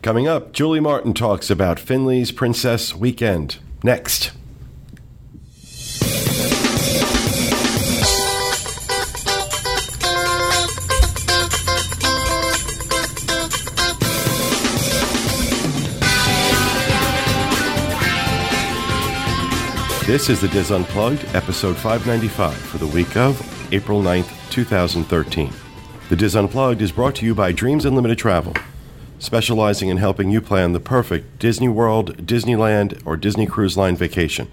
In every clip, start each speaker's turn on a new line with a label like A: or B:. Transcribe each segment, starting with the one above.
A: Coming up, Julie Martin talks about Finley's Princess Weekend. Next. This is the DIS Unplugged, episode 595 for the week of April 9th, 2013. The DIS Unplugged is brought to you by Dreams Unlimited Travel, specializing in helping you plan the perfect Disney World, Disneyland, or Disney Cruise Line vacation.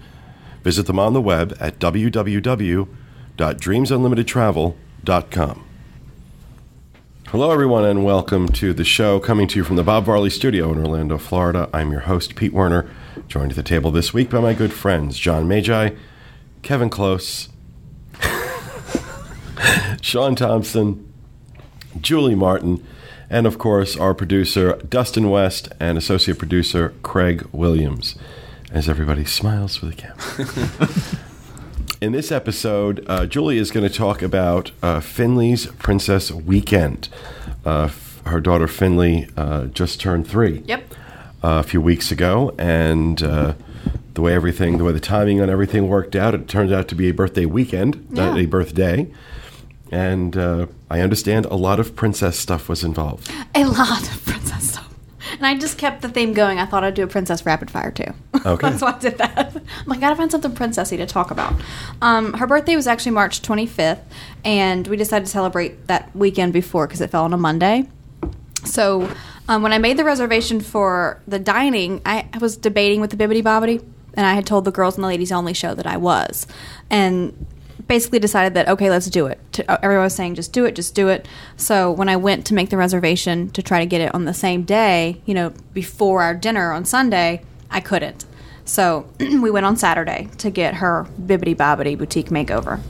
A: Visit them on the web at www.dreamsunlimitedtravel.com. Hello, everyone, and welcome to the show coming to you from the Bob Varley Studio in Orlando, Florida. I'm your host, Pete Werner, joined at the table this week by my good friends, John Magi, Kevin Close, Sean Thompson, Julie Martin, and of course, our producer, Dustin West, and associate producer, Craig Williams. As everybody smiles for the camera. In this episode, uh, Julie is going to talk about uh, Finley's Princess Weekend. Uh, f- her daughter Finley uh, just turned three
B: Yep.
A: uh, a few weeks ago, and uh, the way everything, the way the timing on everything worked out, it turned out to be a birthday weekend, not
B: Yeah.
A: a birthday. And uh, I understand a lot of princess stuff was involved.
B: A lot of princess stuff. And I just kept the theme going. I thought I'd do a princess rapid fire too.
A: Okay.
B: That's why I did that. I'm like, gotta find something princessy to talk about. Um, her birthday was actually March 25th, and we decided to celebrate that weekend before because it fell on a Monday. So um, when I made the reservation for the dining, I, I was debating with the Bibbidi Bobbidi, and I had told the girls in the ladies only show that I was, and basically decided that okay, let's do it. To, uh, everyone was saying just do it, just do it. So when I went to make the reservation to try to get it on the same day, you know, before our dinner on Sunday, I couldn't. So we went on Saturday to get her Bibbidi Bobbidi boutique makeover.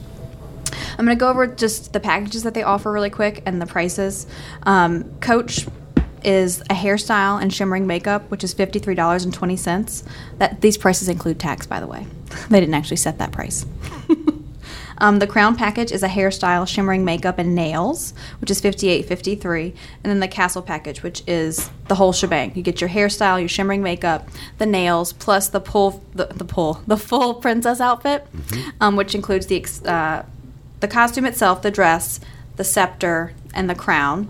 B: I'm going to go over just the packages that they offer really quick and the prices. Um, Coach is a hairstyle and shimmering makeup, which is fifty-three dollars and twenty cents. That these prices include tax, by the way. They didn't actually set that price. Um, the crown package is a hairstyle, shimmering makeup, and nails, which is fifty-eight fifty-three, and then the castle package, which is the whole shebang. You get your hairstyle, your shimmering makeup, the nails, plus the pull, the, the pull, the full princess outfit, um, which includes the ex- uh, the costume itself, the dress, the scepter, and the crown.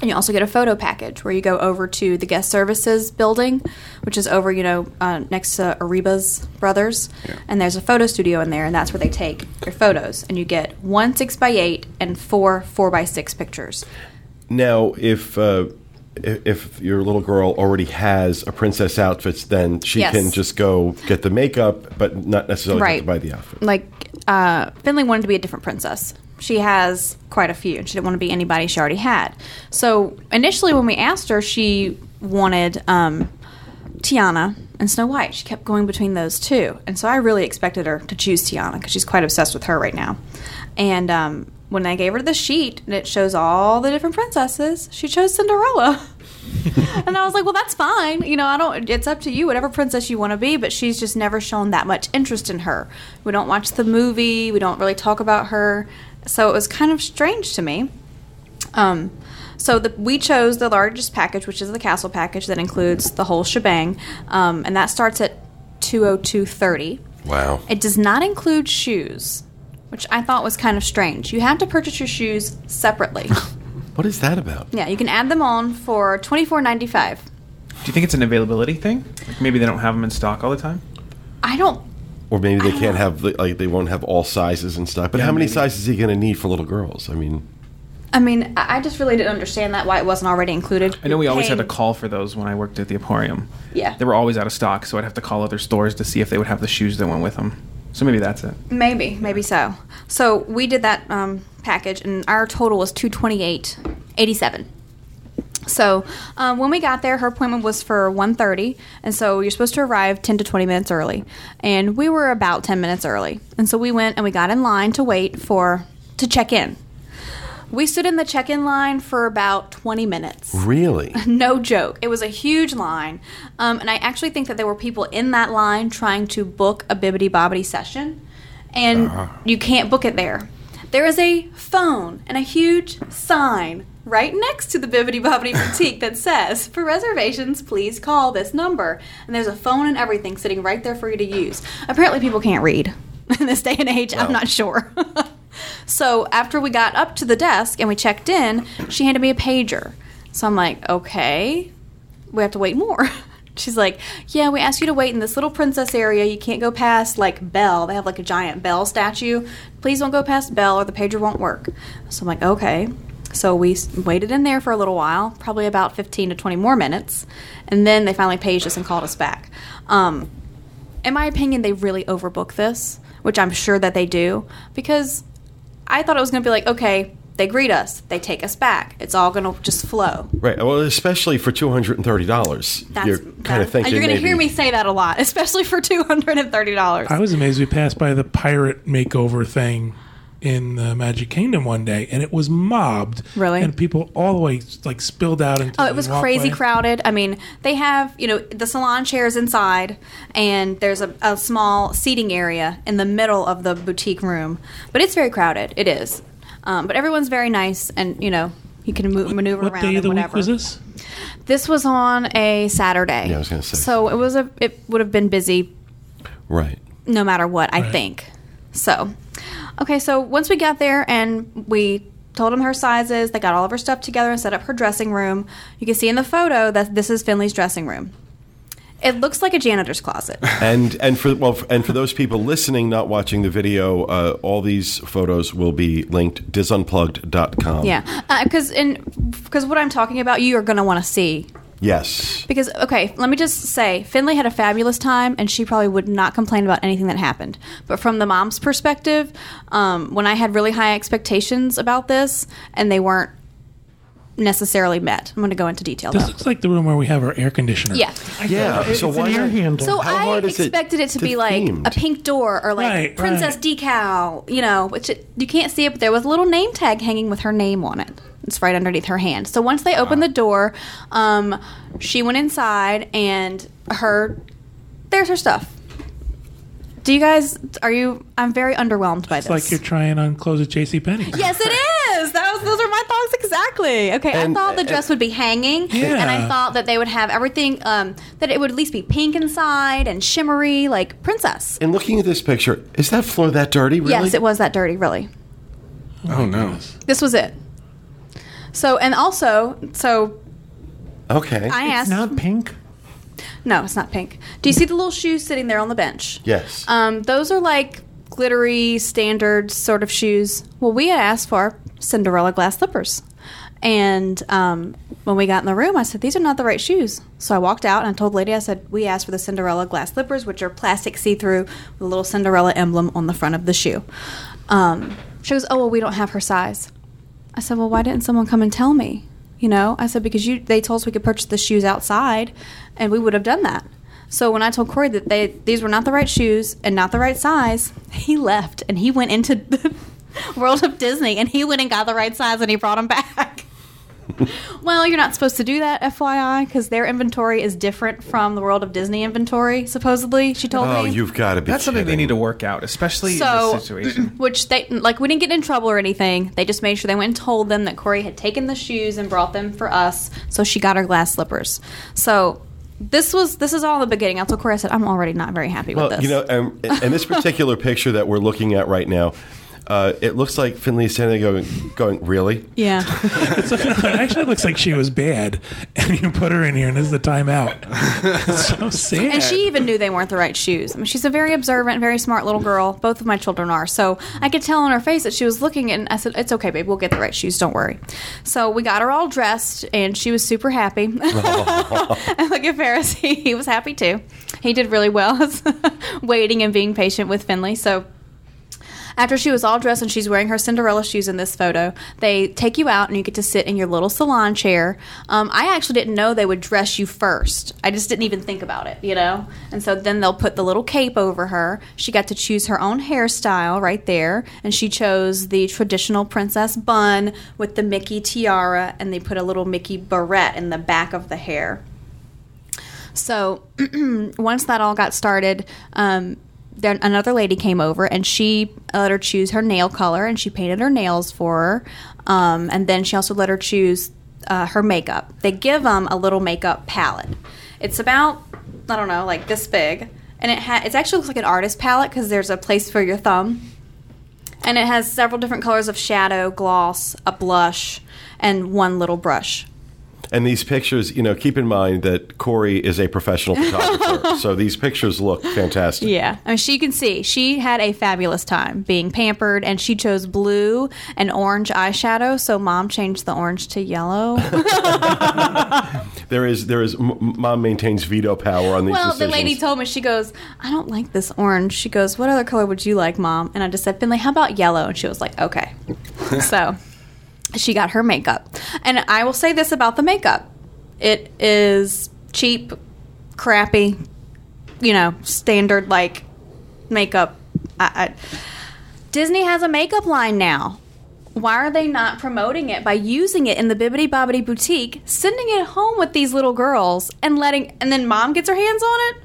B: And you also get a photo package where you go over to the guest services building, which is over, you know, uh, next to Arribas Brothers. And there's a photo studio in there, and that's where they take your photos. And you get one six by eight and four four by six pictures.
A: Now, if uh, if your little girl already has a princess outfit, then she
B: Yes.
A: can just go get the makeup, but not necessarily
B: Right.
A: to buy the outfit.
B: Like, uh, Finley wanted to be a different princess. She has quite a few, and she didn't want to be anybody she already had. So initially, when we asked her, she wanted um, Tiana and Snow White. She kept going between those two, and so I really expected her to choose Tiana because she's quite obsessed with her right now. And um, when I gave her the sheet and it shows all the different princesses, she chose Cinderella. and I was like, well, that's fine. You know, I don't, it's up to you, whatever princess you want to be, but she's just never shown that much interest in her. We don't watch the movie, we don't really talk about her. So it was kind of strange to me. Um, so the, we chose the largest package, which is the castle package that includes the whole shebang, um, and that starts at two oh two thirty.
A: Wow.
B: It does not include shoes, which I thought was kind of strange. You have to purchase your shoes separately.
A: What is that about?
B: yeah, you can add them on for twenty four ninety five.
C: Do you think it's an availability thing? Like maybe they don't have them in stock all the time.
B: I don't.
A: Or maybe they can't have the- like they won't have all sizes and stuff. But
C: Yeah,
A: how many
C: maybe.
A: sizes is he going to need for little girls? I mean,
B: I mean, I I just really didn't understand that why it wasn't already included.
C: I know we always had to call for those when I worked at the Emporium.
B: Yeah.
C: They were always out of stock, so I'd have to call other stores to see if they would have the shoes that went with them. So maybe that's it.
B: Maybe, maybe so. So we did that um, package, and our total was two twenty eight eighty seven. So um, when we got there, her appointment was for 1.30, and so you're supposed to arrive 10 to 20 minutes early. And we were about 10 minutes early. And so we went and we got in line to wait for to check in. We stood in the check-in line for about 20 minutes.
A: really?
B: No joke. It was a huge line. Um, and I actually think that there were people in that line trying to book a Bibbidi Bobbidi session. And you can't book it there. There is a phone and a huge sign right next to the Bibbidi Bobbidi Boutique that says, for reservations, please call this number. And there's a phone and everything sitting right there for you to use. Apparently, people can't read in this day and age. I'm not sure. so after we got up to the desk and we checked in, she handed me a pager. So I'm like, okay, we have to wait more. She's like, yeah, we asked you to wait in this little princess area. You can't go past like Belle. They have like a giant Belle statue. Please don't go past Belle or the pager won't work. So I'm like, okay. So we waited in there for a little while, probably about 15 to 20 more minutes, and then they finally paged us and called us back. Um, in my opinion, they really overbook this, which I'm sure that they do, because I thought it was going to be like, okay, they greet us, they take us back, it's all going to just flow.
A: Right. Well, especially for two hundred and thirty dollars, you're kind of thinking
B: you're going to hear me say that a lot, especially for two hundred and thirty dollars.
D: I was amazed we passed by the pirate makeover thing in the Magic Kingdom one day, and it was mobbed.
B: Really?
D: And people all the way like spilled out into.
B: Oh, it was
D: walkway.
B: crazy crowded. I mean, they have, you know, the salon chairs inside, and there's a, a small seating area in the middle of the boutique room. But it's very crowded. It is. Um, but everyone's very nice, and, you know, you can move, maneuver
D: What
B: around
D: day
B: and
D: of the
B: whatever.
D: week was this?
B: This was on a Saturday.
A: Yeah, I was gonna say.
B: So it was a. It would have been busy
A: Right.
B: no matter what, I think. So, okay, so once we got there and we told them her sizes, they got all of her stuff together and set up her dressing room. You can see in the photo that this is Finley's dressing room. It looks like a janitor's closet.
A: And and for well and for those people listening, not watching the video, uh, all these photos will be linked disunplugged.com.
B: yeah, because in because what I'm talking about, you are going to want to see.
A: Yes.
B: Because okay, let me just say, Finley had a fabulous time, and she probably would not complain about anything that happened. But from the mom's perspective, um, when I had really high expectations about this, and they weren't necessarily met, I'm going to go into detail.
D: This
B: Though.
D: looks like the room where we have our air conditioner.
B: Yeah.
A: Yeah.
E: It's
A: so
E: an
A: why
E: air handle.
B: So
A: How
B: I
A: hard is it
B: expected it to
A: to
B: be like a pink door or like
D: Right,
B: princess
D: right.
B: decal, you know, which it, you can't see it, but there was a little name tag hanging with her name on it. It's right underneath her hand. So once they opened the door, um, she went inside and her there's her stuff. Do you guys are you? I'm very underwhelmed by
D: It's
B: this.
D: like you're trying on clothes at J.C. Penney.
B: Yes, it is. That was those are my thoughts exactly. Okay,
A: And-
B: I thought the dress would be hanging, and I
D: Yeah.
B: thought that they would have everything um, that it would at least be pink inside and shimmery, like princess.
A: And looking at this picture, is that floor that dirty? Really?
B: Yes, it was that dirty. Really,
C: Oh no.
B: this was it. So and also, so
A: Okay.
B: I asked.
E: It's not pink.
B: no, it's not pink. Do you see the little shoes sitting there on the bench?
A: yes.
B: Um, those are like glittery, standard sort of shoes. Well, we had asked for Cinderella glass slippers. And um, when we got in the room, I said, These are not the right shoes. So I walked out and I told the lady, I said, We asked for the Cinderella glass slippers, which are plastic see through with a little Cinderella emblem on the front of the shoe. Um, she goes, Oh, well, we don't have her size. I said, Well, why didn't someone come and tell me? You know, I said, Because you they told us we could purchase the shoes outside, and we would have done that. So when I told Corey that they these were not the right shoes and not the right size, he left and he went into the World of Disney and he went and got the right size and he brought them back. well, you're not supposed to do that, FYI, because their inventory is different from the World of Disney inventory. Supposedly, she told
A: oh,
B: me.
A: Oh, you've got to be.
C: That's something they need to work out, especially
B: So-
C: in this situation.
B: which they like we didn't get in trouble or anything they just made sure they went and told them that corey had taken the shoes and brought them for us so she got her glass slippers so this was this is all the beginning i told corey said i'm already not very happy
A: Well,
B: with this
A: you know, um, in this particular picture that we're looking at right now, uh, it looks like Finley is standing there going, going, really?
B: yeah.
D: It's it actually looks like she was bad, and you put her in here, and this is the timeout. It's so sad.
B: and she even knew they weren't the right shoes. I mean she's a very observant very smart little girl. Both of my children are. So i could tell on her face that she was looking and i said it's okay babe. We'll get the right shoes. Don't worry. So we got her all dressed and she was super happy. And look at ferris he, he was happy too. He did really well waiting and being patient with finley. So after she was all dressed and she's wearing her Cinderella shoes in this photo, they take you out and you get to sit in your little salon chair. Um, I actually didn't know they would dress you first. I just didn't even think about it, you know? And so then they'll put the little cape over her. She got to choose her own hairstyle right there. And she chose the traditional princess bun with the Mickey tiara, and they put a little Mickey barrette in the back of the hair. So once that all got started, um, then another lady came over and she let her choose her nail color and she painted her nails for her. Um, and then she also let her choose uh, her makeup. They give them a little makeup palette. It's about I don't know, like this big, and it ha- it actually looks like an artist palette because there's a place for your thumb, and it has several different colors of shadow, gloss, a blush, and one little brush.
A: And these pictures, you know, keep in mind that Corey is a professional photographer, so these pictures look fantastic.
B: Yeah, I mean, she can see she had a fabulous time being pampered, and she chose blue and orange eyeshadow. So mom changed the orange to yellow.
A: There is, there is, m- mom maintains veto power on these
B: well,
A: decisions.
B: the lady told me she goes, "I don't like this orange." She goes, "What other color would you like, mom?" And I just said, "Finley, how about yellow?" And she was like, "Okay." so she got her makeup, and I will say this about the makeup: it is cheap, crappy, you know, standard like makeup. I, I, Disney has a makeup line now. Why are they not promoting it by using it in the Bibbidi Bobbidi boutique, sending it home with these little girls, and letting and then mom gets her hands on it?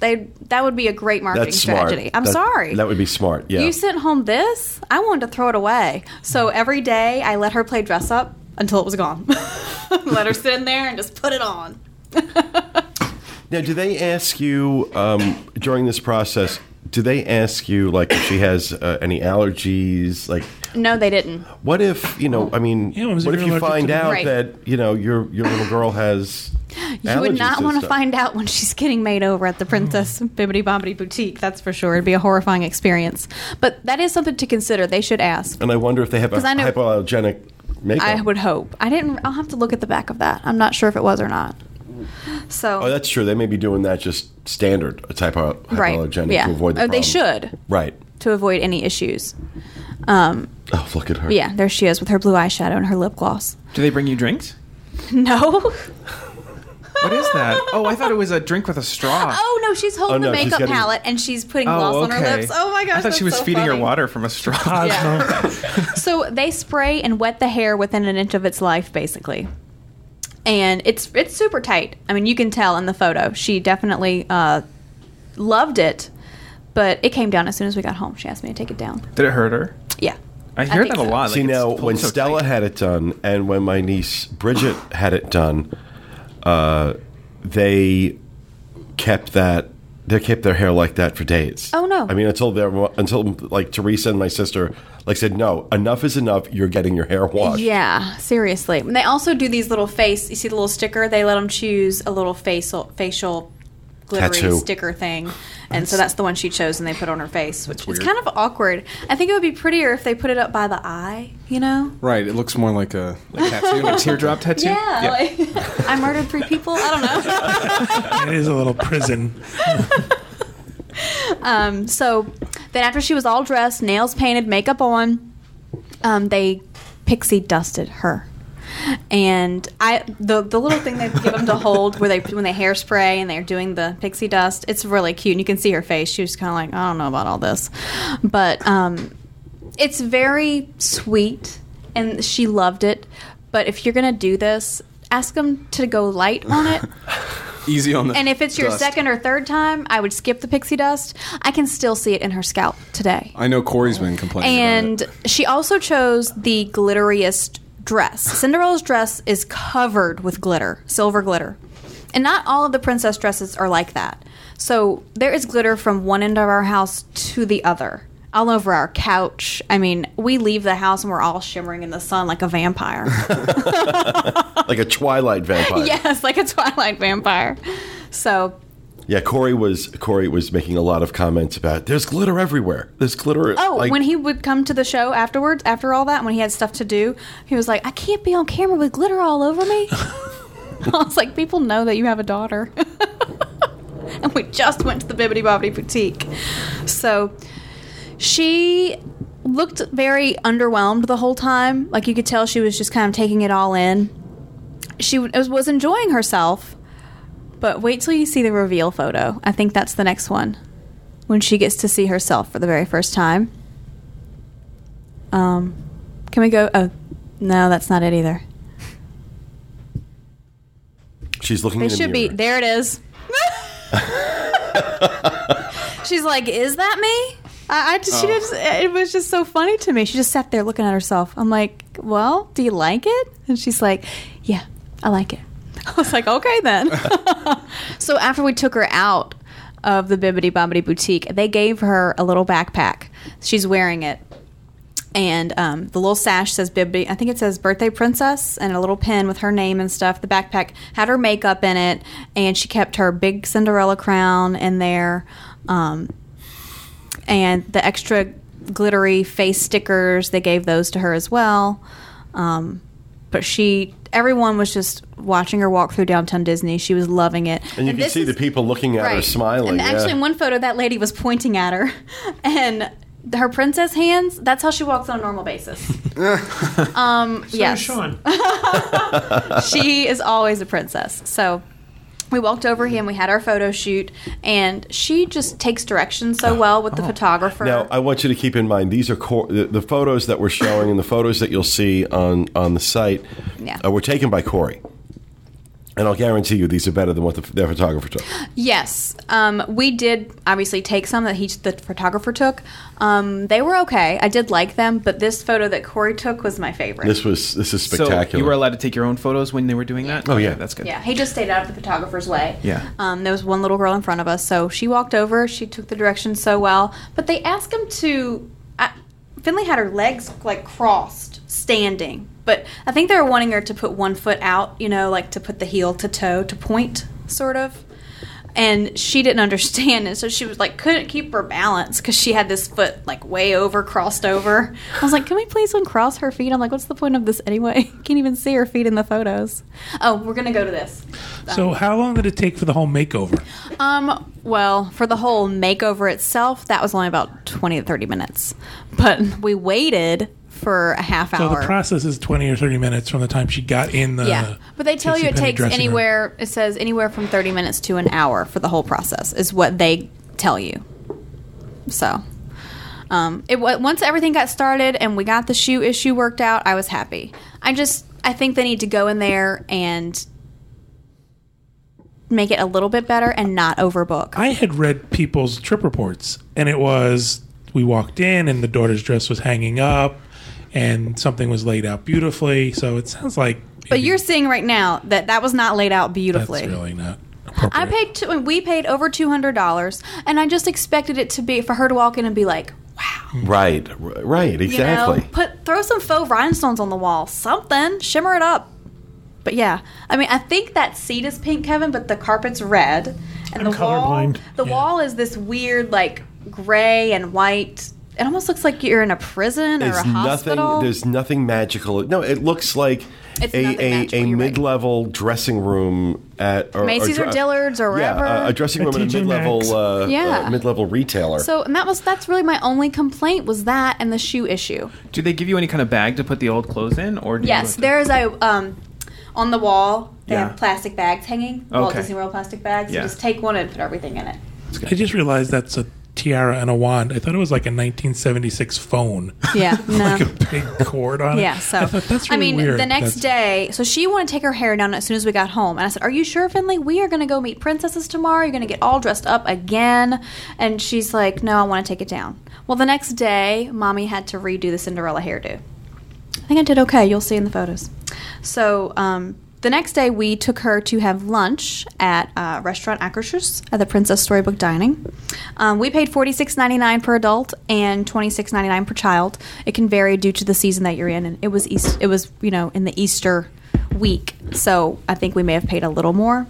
B: They that would be a great marketing
A: That's smart.
B: strategy. I'm
A: That-
B: sorry.
A: That would be smart. Yeah.
B: You sent home this? I wanted to throw it away. So every day I let her play dress up until it was gone. let her sit in there and just put it on.
A: Now, do they ask you um, during this process? Do they ask you like if she has uh, any allergies? Like,
B: No, they didn't.
A: what if you know? I mean,
D: Yeah, what if
A: if
D: you're
A: you
D: allergic
A: find out
B: Right.
A: that you know your your little girl has?
B: You would not want to find out when she's getting made over at the Princess Bibbidi Bobbidi Boutique. That's for sure. It'd be a horrifying experience. But that is something to consider. They should ask.
A: And I wonder if they have a
B: 'Cause I know-
A: hypoallergenic makeup.
B: I would hope. I didn't. I'll have to look at the back of that. I'm not sure if it was or not. So
A: Oh, that's true. They may be doing that just standard, a type of
B: right, yeah.
A: to avoid the
B: oh, they should
A: Right.
B: to avoid any issues. Um,
A: Oh, look at her.
B: yeah, there she is with her blue eyeshadow and her lip gloss.
C: Do they bring you drinks?
B: No.
C: What is that? Oh, I thought it was a drink with a straw.
B: Oh no, she's holding
A: Oh, no,
B: the makeup
A: getting-
B: palette and she's putting
C: Oh,
B: gloss on her lips. Oh my gosh!
C: I thought she was
B: so
C: feeding her water from a straw.
D: Cosmo.
B: So they spray and wet the hair within an inch of its life, basically. And it's it's super tight. I mean, you can tell in the photo. She definitely uh, loved it, but it came down as soon as we got home. She asked me to take it down.
C: Did it hurt her?
B: Yeah,
C: I hear
B: think
C: that a lot.
A: See
C: like, it's
A: now, when
C: so
A: Stella
C: tight.
A: had it done, and when my niece Bridget had it done, uh, they kept that. They kept their hair like that for days.
B: Oh, no.
A: I mean, until they until like Teresa and my sister like said, no, enough is enough. You're getting your hair washed.
B: Yeah, seriously. And they also do these little face. You see the little sticker? They let them choose a little facial facial glittery
A: Tattoo.
B: sticker thing, and so that's the one she chose, and they put on her face, which is
E: weird.
B: kind of awkward. I think it would be prettier if they put it up by the eye. You know?
E: Right. It looks more like a
C: like tattoo, like teardrop tattoo.
B: Yeah. Like, I murdered three people. I don't know.
D: it is a little prison.
B: Um, so then after she was all dressed, nails painted, makeup on, um, they pixie dusted her. And I the the little thing they give them to hold where they when they hairspray and they're doing the pixie dust, it's really cute. And you can see her face. She was kind of like, I don't know about all this, but um, it's very sweet, and she loved it. But if you're gonna do this, ask them to go light on it.
E: easy on the.
B: And if it's your
E: dust.
B: second or third time, I would skip the pixie dust. I can still see it in her scalp today.
E: I know Corey's been complaining
B: And she also chose the glitteriest dress. Cinderella's dress is covered with glitter, silver glitter. And not all of the princess dresses are like that. So there is glitter from one end of our house to the other. All over our couch. I mean, we leave the house and we're all shimmering in the sun like a vampire.
A: like a Twilight vampire.
B: yes, like a Twilight vampire. So
A: Yeah, Corey was Corey was making a lot of comments about there's glitter everywhere. There's glitter.
B: Oh,
A: like-
B: when he would come to the show afterwards, after all that, when he had stuff to do, he was like, I can't be on camera with glitter all over me. I was like, people know that you have a daughter. and we just went to the Bibbidi Bobbidi Boutique. So she looked very underwhelmed the whole time. Like you could tell she was just kind of taking it all in. She was, was enjoying herself, but wait till you see the reveal photo. I think that's the next one when she gets to see herself for the very first time. Um, can we go? Oh, no, that's not it either.
A: she's looking.
B: They
A: in the
B: should be. There it is. She's like, "Is that me?" I, I just, she
E: Oh.
B: just, it was just so funny to me. She just sat there looking at herself. I'm like, "Well, do you like it?" And she's like, "Yeah, I like it." I was like, "Okay then." so after we took her out of the Bibbidi Bobbidi Boutique, they gave her a little backpack. She's wearing it. And um, the little sash says Bibbidi, I think it says birthday princess, and a little pin with her name and stuff. The backpack had her makeup in it, and she kept her big Cinderella crown in there. Um, and the extra glittery face stickers, they gave those to her as well. Um, but she, everyone was just watching her walk through downtown Disney. She was loving it.
A: And you can
B: this
A: see the people looking at her smiling.
B: and
A: yeah.
B: actually, in one photo, that lady was pointing at her, and her princess hands. That's how she walks on a normal basis. um, yes,
D: Sean.
B: she is always a princess. So we walked over here and we had our photo shoot, and she just takes directions so well with the photographer.
A: Now, I want you to keep in mind these are cor- the, the photos that we're showing and the photos that you'll see on on the site
B: Yeah.
A: uh, were taken by Corey. And I'll guarantee you these are better than what the, their photographer took.
B: Yes, um, we did obviously take some that he, the photographer took. Um, they were okay. I did like them, but this photo that Corey took was my favorite.
A: This was this is
C: So
A: spectacular.
C: you were allowed to take your own photos when they were doing that?
A: Oh, yeah.
C: Okay, that's good.
B: Yeah, he just stayed out of the photographer's way.
C: Yeah.
B: Um, there was one little girl in front of us, so she walked over. She took the directions so well, but they asked him to. I, Finley had her legs like crossed, standing, but I think they were wanting her to put one foot out. You know, like to put the heel to toe to point, sort of. And she didn't understand it, so she was like couldn't keep her balance because she had this foot like way over, crossed over. I was like, "Can we please uncross her feet?" I'm like, "What's the point of this anyway? Can't even see her feet in the photos." Oh, we're gonna go to this.
D: So how long did it take for the whole makeover?
B: Um, well, for the whole makeover itself, that was only about 20 to 30 minutes. But we waited for a half hour.
D: So the process is twenty or thirty minutes from the time she got in the.
B: yeah. But they tell you it takes
D: dressing room.
B: anywhere, it says anywhere from 30 minutes to an hour for the whole process, is what they tell you. So. Um, it once everything got started and we got the shoe issue worked out, I was happy. I just I think they need to go in there and make it a little bit better and not overbook.
D: I had read people's trip reports, and it was we walked in and the daughter's dress was hanging up, and something was laid out beautifully. So it sounds like.
B: But you're seeing right now that that was not laid out beautifully.
D: that's
B: beautifully.
D: really not. Appropriate.
B: I paid two, we paid over two hundred dollars, and I just expected it to be for her to walk in and be like, "Wow,
A: mm-hmm. right, right, exactly.
B: you know, put throw some faux rhinestones on the wall, something, shimmer it up." But yeah, I mean, I think that seat is pink, Kevin, but the carpet's red, and
F: I'm
B: the wall, the
F: Yeah.
B: wall is this weird like gray and white. It almost looks like you're in a prison or
A: There's
B: a hospital.
A: nothing. There's nothing magical. No, it looks like
B: It's
A: a a,
B: magical,
A: a
B: you're right.
A: mid-level dressing room at or,
B: Macy's or
A: dr-
B: Dillard's or
A: yeah,
B: wherever.
A: a, a dressing
F: A
A: room at a mid-level uh,
B: Yeah.
A: uh, mid-level retailer.
B: so, and that was that's really my only complaint was that and the shoe issue.
C: Do they give you any kind of bag to put the old clothes in, or do
B: Yes, there is a um on the wall. They
C: Yeah.
B: have plastic bags hanging. Walt
C: Okay.
B: Disney World plastic bags.
C: Yeah.
B: You just take one and put everything in it.
D: I just realized that's a tiara and a wand. I thought it was like a 1976 phone.
B: Yeah, no.
D: like a big cord on it.
B: Yeah, so
D: I thought that's really
B: I mean,
D: weird.
B: the next
D: That's-
B: day, so she wanted to take her hair down as soon as we got home, and I said, "Are you sure, Finley? We are going to go meet princesses tomorrow. You're going to get all dressed up again." And she's like, "No, I want to take it down." Well, the next day, mommy had to redo the Cinderella hairdo. I think I did okay. You'll see in the photos. So um, the next day, we took her to have lunch at uh, restaurant Akershus at the Princess Storybook Dining. Um, we paid forty six ninety nine per adult and twenty six ninety nine per child. It can vary due to the season that you're in, and it was East, it was you know in the Easter week, so I think we may have paid a little more.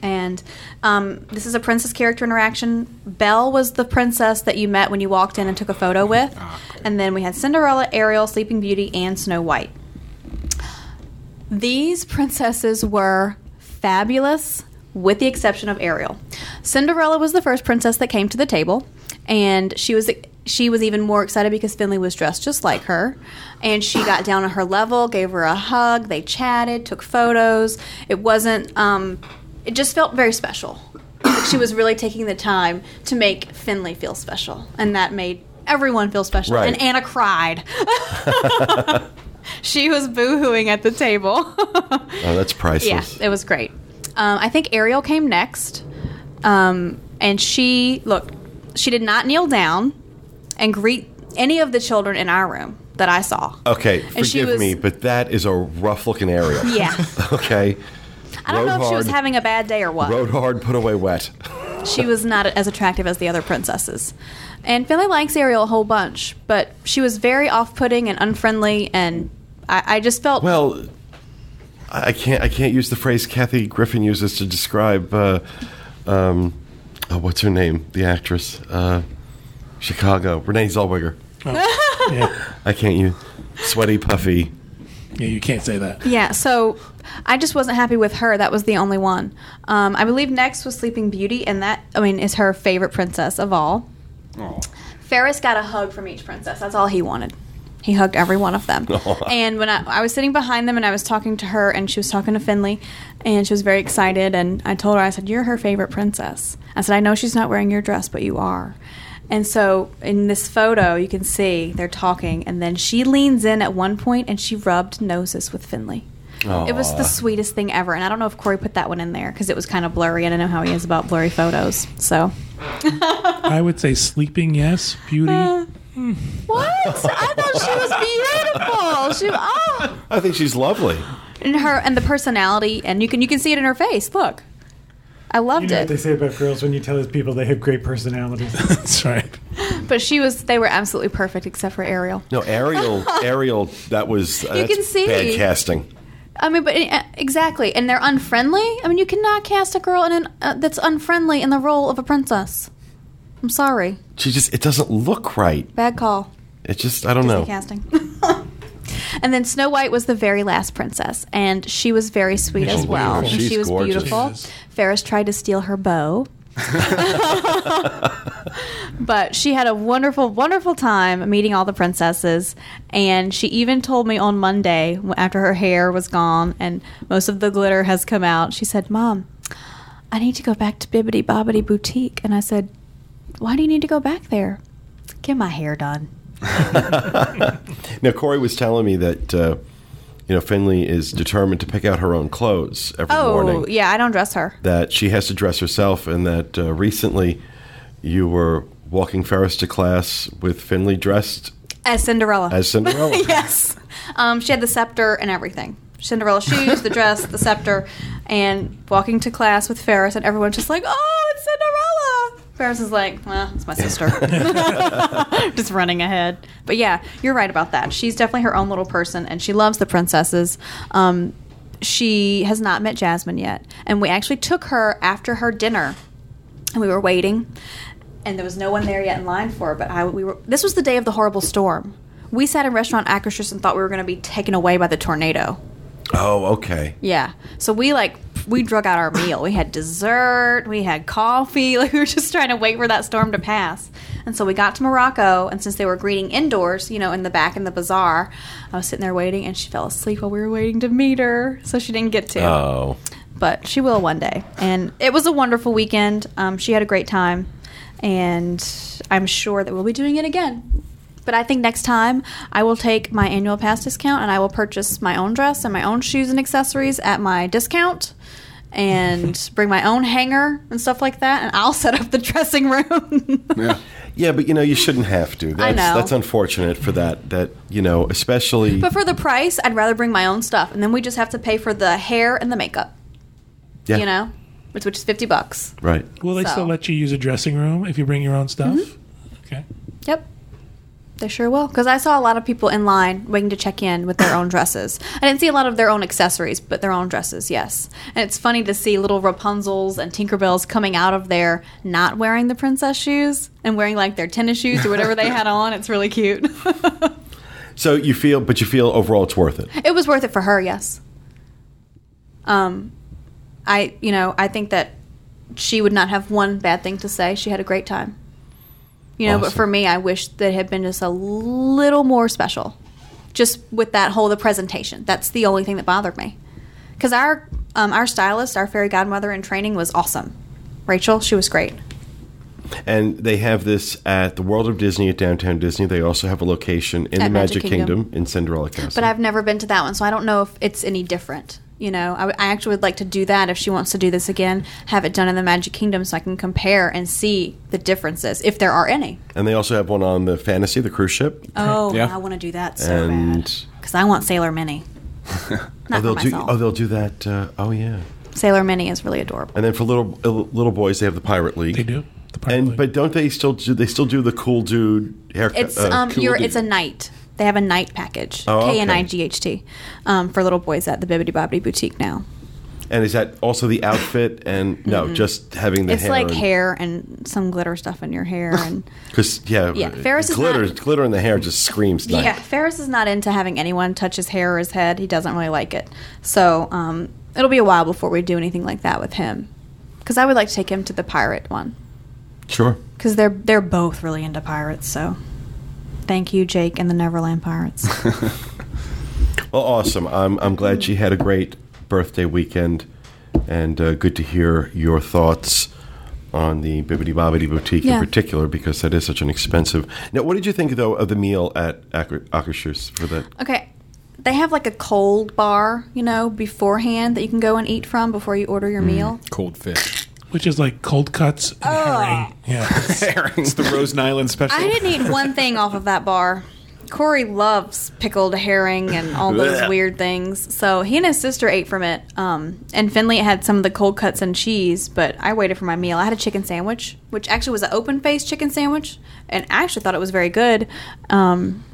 B: And um, this is a princess character interaction. Belle was the princess that you met when you walked in and took a photo with. And then we had Cinderella, Ariel, Sleeping Beauty, and Snow White. These princesses were fabulous, with the exception of Ariel. Cinderella was the first princess that came to the table, and she was she was even more excited because Finley was dressed just like her, and she got down on her level, gave her a hug, they chatted, took photos. It wasn't. Um, it just felt very special. She was really taking the time to make Finley feel special, and that made everyone feel special.
A: Right.
B: And Anna cried. she was boo-hooing at the table.
A: oh, that's priceless.
B: yeah, it was great. Um, I think Ariel came next, um, and she look. she did not kneel down and greet any of the children in our room that I saw.
A: Okay,
B: And
A: forgive
B: was-
A: me, but that is a rough looking Ariel.
B: Yeah.
A: Okay.
B: I don't
A: Rode
B: know if she was having a bad day or what.
A: Rode hard, put away wet.
B: she was not as attractive as the other princesses. And Finley likes Ariel a whole bunch, but she was very off-putting and unfriendly, and I, I just felt
A: Well, I I can't. I can't use the phrase Kathy Griffin uses to describe. Uh, um, oh, what's her name? The actress, uh, Chicago, Renee Zellweger.
D: Oh, yeah.
A: I can't use sweaty, puffy.
D: yeah, you can't say that.
B: yeah. So I just wasn't happy with her. That was the only one. Um, I believe next was Sleeping Beauty, and that I mean is her favorite princess of all. Ferris got a hug from each princess. That's all he wanted. He hugged every one of them. and when I, I was sitting behind them and I was talking to her, and she was talking to Finley, and she was very excited. And I told her, I said, You're her favorite princess. I said, I know she's not wearing your dress, but you are. And so in this photo, you can see they're talking, and then she leans in at one point and she rubbed noses with Finley. It was the sweetest thing ever. And I don't know if Corey put that one in there because it was kind of blurry, and I know how he is about blurry photos. So.
D: I would say sleeping, yes. Beauty.
B: What? I thought she was beautiful. She oh,
A: I think she's lovely.
B: and her and the personality, and you can you can see it in her face. Look, I
F: You
B: loved
F: it. what they say about girls when you tell those people they have great personalities.
D: That's right.
B: But she was they were absolutely perfect except for Ariel.
A: No, Ariel. Ariel. That was. Uh, that's
B: can see.
A: bad casting.
B: I mean, but uh, exactly, and they're unfriendly. I mean, you cannot cast a girl in an, uh, that's unfriendly in the role of a princess. I'm sorry,
A: She just. It doesn't look right.
B: bad call.
A: It just. I don't
B: Disney
A: know.
B: casting. and then Snow White was the very last princess, and she was very sweet as well.
A: wow.
B: And
A: She's
B: she was
A: gorgeous.
B: beautiful.
D: She is.
B: Ferris tried to steal her bow. but she had a wonderful, wonderful time meeting all the princesses. And she even told me on Monday, after her hair was gone and most of the glitter has come out, she said, Mom, I need to go back to Bibbidi Bobbidi Boutique. And I said, Why do you need to go back there? Get my hair done.
A: Now, Corey was telling me that. Uh, you know, Finley is determined to pick out her own clothes every
B: Oh,
A: morning.
B: yeah, I don't dress her.
A: That she has to dress herself, and that uh, recently you were walking Ferris to class with Finley dressed
B: As Cinderella.
A: as Cinderella.
B: yes. Um, she had the scepter and everything. Cinderella shoes, the dress, the scepter, and walking to class with Ferris, and everyone's just like, "Oh, it's Cinderella!" Ferris is like, "Well, it's my sister," just running ahead. But yeah, you're right about that. She's definitely her own little person, and she loves the princesses. Um, she has not met Jasmine yet, and we actually took her after her dinner, and we were waiting, and there was no one there yet in line for her. But I, we were. This was the day of the horrible storm. We sat in restaurant Akershus and thought we were going to be taken away by the tornado.
A: Oh, okay.
B: Yeah. So we like we drug out our meal. We had dessert, we had coffee. Like we were just trying to wait for that storm to pass. And so we got to Morocco, and since they were greeting indoors, you know, in the back in the bazaar, I was sitting there waiting, and she fell asleep while we were waiting to meet her. So she didn't get to
A: Oh,
B: but she will one day. And it was a wonderful weekend. Um, she had a great time, and I'm sure that we'll be doing it again. But I think next time I will take my annual pass discount and I will purchase my own dress and my own shoes and accessories at my discount and bring my own hanger and stuff like that and I'll set up the dressing room.
E: Yeah.
A: yeah, but you know you shouldn't have to. That's,
B: know.
A: That's unfortunate for that. That you know, especially.
B: but for the price, I'd rather bring my own stuff and then we just have to pay for the hair and the makeup,
A: yeah,
B: you know, which, which is 50 bucks.
A: right.
D: Will they
B: So-
D: still let you use a dressing room if you bring your own stuff? Mm-hmm. Okay.
B: Yep. They sure will. Because I saw a lot of people in line waiting to check in with their own dresses. I didn't see a lot of their own accessories, but their own dresses, yes. And it's funny to see little Rapunzels and Tinkerbells coming out of there not wearing the princess shoes and wearing like their tennis shoes or whatever they had on. It's really cute.
A: So you feel, but you feel overall it's worth it.
B: it was worth it for her, yes. Um, I, you know, I think that she would not have one bad thing to say. She had a great time. You know, but for me, I wish that it had been just a little more special. Just with that whole the presentation. That's the only thing that bothered me. Because our um, our stylist, our fairy godmother in training, was awesome. Rachel, she was great.
A: And they have this at the World of Disney at Downtown Disney. They also have a location in
B: At
A: the Magic,
B: Magic
A: Kingdom.
B: Kingdom.
A: in Cinderella Castle.
B: But I've never been to that one, so I don't know if it's any different. You know, I, actually would like to do that if she wants to do this again. Have it done in the Magic Kingdom so I can compare and see the differences if there are any.
A: And they also have one on the Fantasy, the cruise ship.
B: Oh,
E: Yeah.
B: I want to do that so bad
A: and
B: because I want Sailor Minnie.
A: oh, they'll
B: for
A: do.
B: myself.
A: Oh, they'll do that. Uh, oh, yeah.
B: Sailor Minnie is really adorable.
A: And then for little uh, little boys, they have the Pirate League.
D: They do. The Pirate
A: And
D: League.
A: but don't they still do? They still do the cool dude haircut.
B: It's
A: uh,
B: um,
A: cool
B: you're,
A: dude.
B: it's a night. They have a night package.
A: Oh, okay.
B: K N I G H T, um, for little boys at the Bibbidi Bobbidi Boutique now.
A: And is that also the outfit? And no, just having the
B: It's
A: hair.
B: like
A: and-
B: hair and some glitter stuff in your hair and.
A: Because yeah,
B: Yeah, Ferris is
A: glitter,
B: not-
A: glitter in the hair just screams night.
B: Yeah, Ferris is not into having anyone touch his hair or his head. He doesn't really like it. So um, it'll be a while before we do anything like that with him. Because I would like to take him to the pirate one.
A: Sure.
B: Because they're they're both really into pirates. So thank you, Jake and the Neverland Pirates.
A: Well, awesome. I'm I'm glad she had a great birthday weekend, and uh, good to hear your thoughts on the Bibbidi Bobbidi Boutique
B: Yeah.
A: in particular because that is such an expensive. Now, what did you think though of the meal at Akershus for that?
B: okay, they have like a cold bar, you know, beforehand that you can go and eat from before you order your meal.
E: Cold fish.
D: Which is like cold cuts and herring. Yeah.
E: It's the Rhode Island special.
B: I didn't eat one thing off of that bar. Corey loves pickled herring and all those weird things. So he and his sister ate from it. Um, and Finley had some of the cold cuts and cheese, but I waited for my meal. I had a chicken sandwich, which actually was an open faced chicken sandwich, and I actually thought it was very good. Um,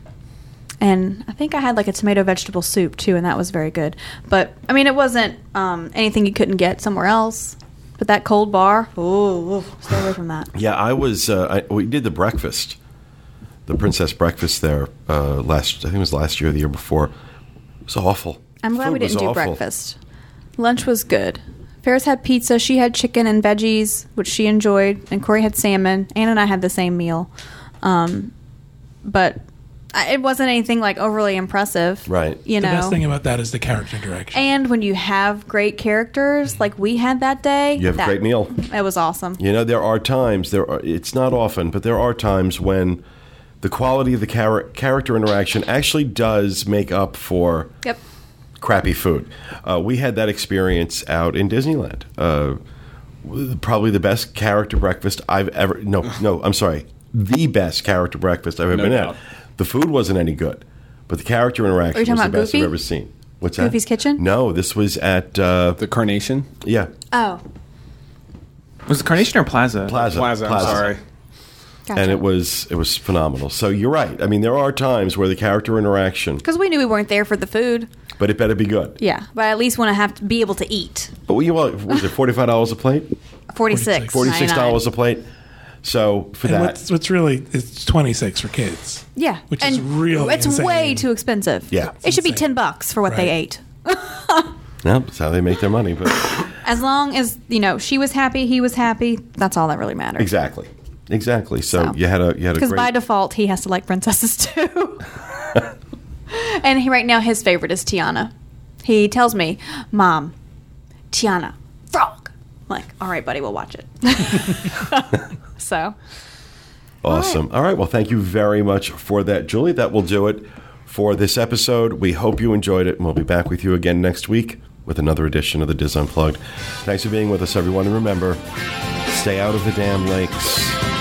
B: and I think I had like a tomato vegetable soup too, and that was very good. But I mean, it wasn't um, anything you couldn't get somewhere else. But that cold bar, ooh, stay away from that.
A: Yeah, I was. Uh, I, we did the breakfast, the princess breakfast there uh, last. I think it was last year, or the year before. It was awful.
B: I'm glad
A: Food
B: we didn't do
A: awful.
B: breakfast. Lunch was good. Ferris had pizza. She had chicken and veggies, which she enjoyed, and Corey had salmon. Ann and I had the same meal, um, but it wasn't anything like overly impressive,
A: Right.
B: You know.
D: the best thing about that is the character direction.
B: and when you have great characters like we had that day,
A: You have a great meal.
B: It was awesome.
A: You know, there are times there are. It's not often, but there are times when the quality of the char- character interaction actually does make up for
B: Yep.
A: crappy food. Uh, we had that experience out in Disneyland. Uh, probably the best character breakfast I've ever. No, no, I'm sorry. The best character breakfast I've ever
E: No
A: been
E: doubt.
A: at. The food wasn't any good, but the character interaction was
B: talking
A: the
B: about
A: best
B: Goofy?
A: I've ever seen. What's that?
B: Goofy's Kitchen?
A: No, this was at. Uh,
E: The Carnation.
A: yeah,
B: Oh,
C: Was it Carnation or Plaza?
A: Plaza.
E: Plaza. I'm sorry.
B: gotcha.
A: and it was it was phenomenal. So you're right. I mean, there are times where the character interaction,
B: because we knew we weren't there for the food.
A: but it better be good.
B: Yeah, but I at least want to have to be able to eat.
A: But you what was it forty five dollars a plate?
B: Forty six.
A: Forty six dollars a plate. So for
D: and
A: that,
D: what's, what's really it's 26 for kids.
B: Yeah,
D: Which is
B: and
D: really
B: It's
D: insane.
B: way too expensive.
A: Yeah.
B: it should be ten bucks for what they ate.
A: yeah, that's how they make their money. But
B: As long as you know she was happy, he was happy. That's all that really matters.
A: exactly, exactly. So,
B: So.
A: you had a you had a
B: Because
A: great.
B: by default, he has to like princesses too. and he, right now, his favorite is Tiana. He tells me, "Mom, Tiana, frog." I'm like, all right, buddy, we'll watch it. so,
A: Awesome. All right. Well, thank you very much for that, Julie. That will do it for this episode. We hope you enjoyed it, and we'll be back with you again next week with another edition of the DIS Unplugged. Thanks for being with us, everyone. And remember, stay out of the damn lakes.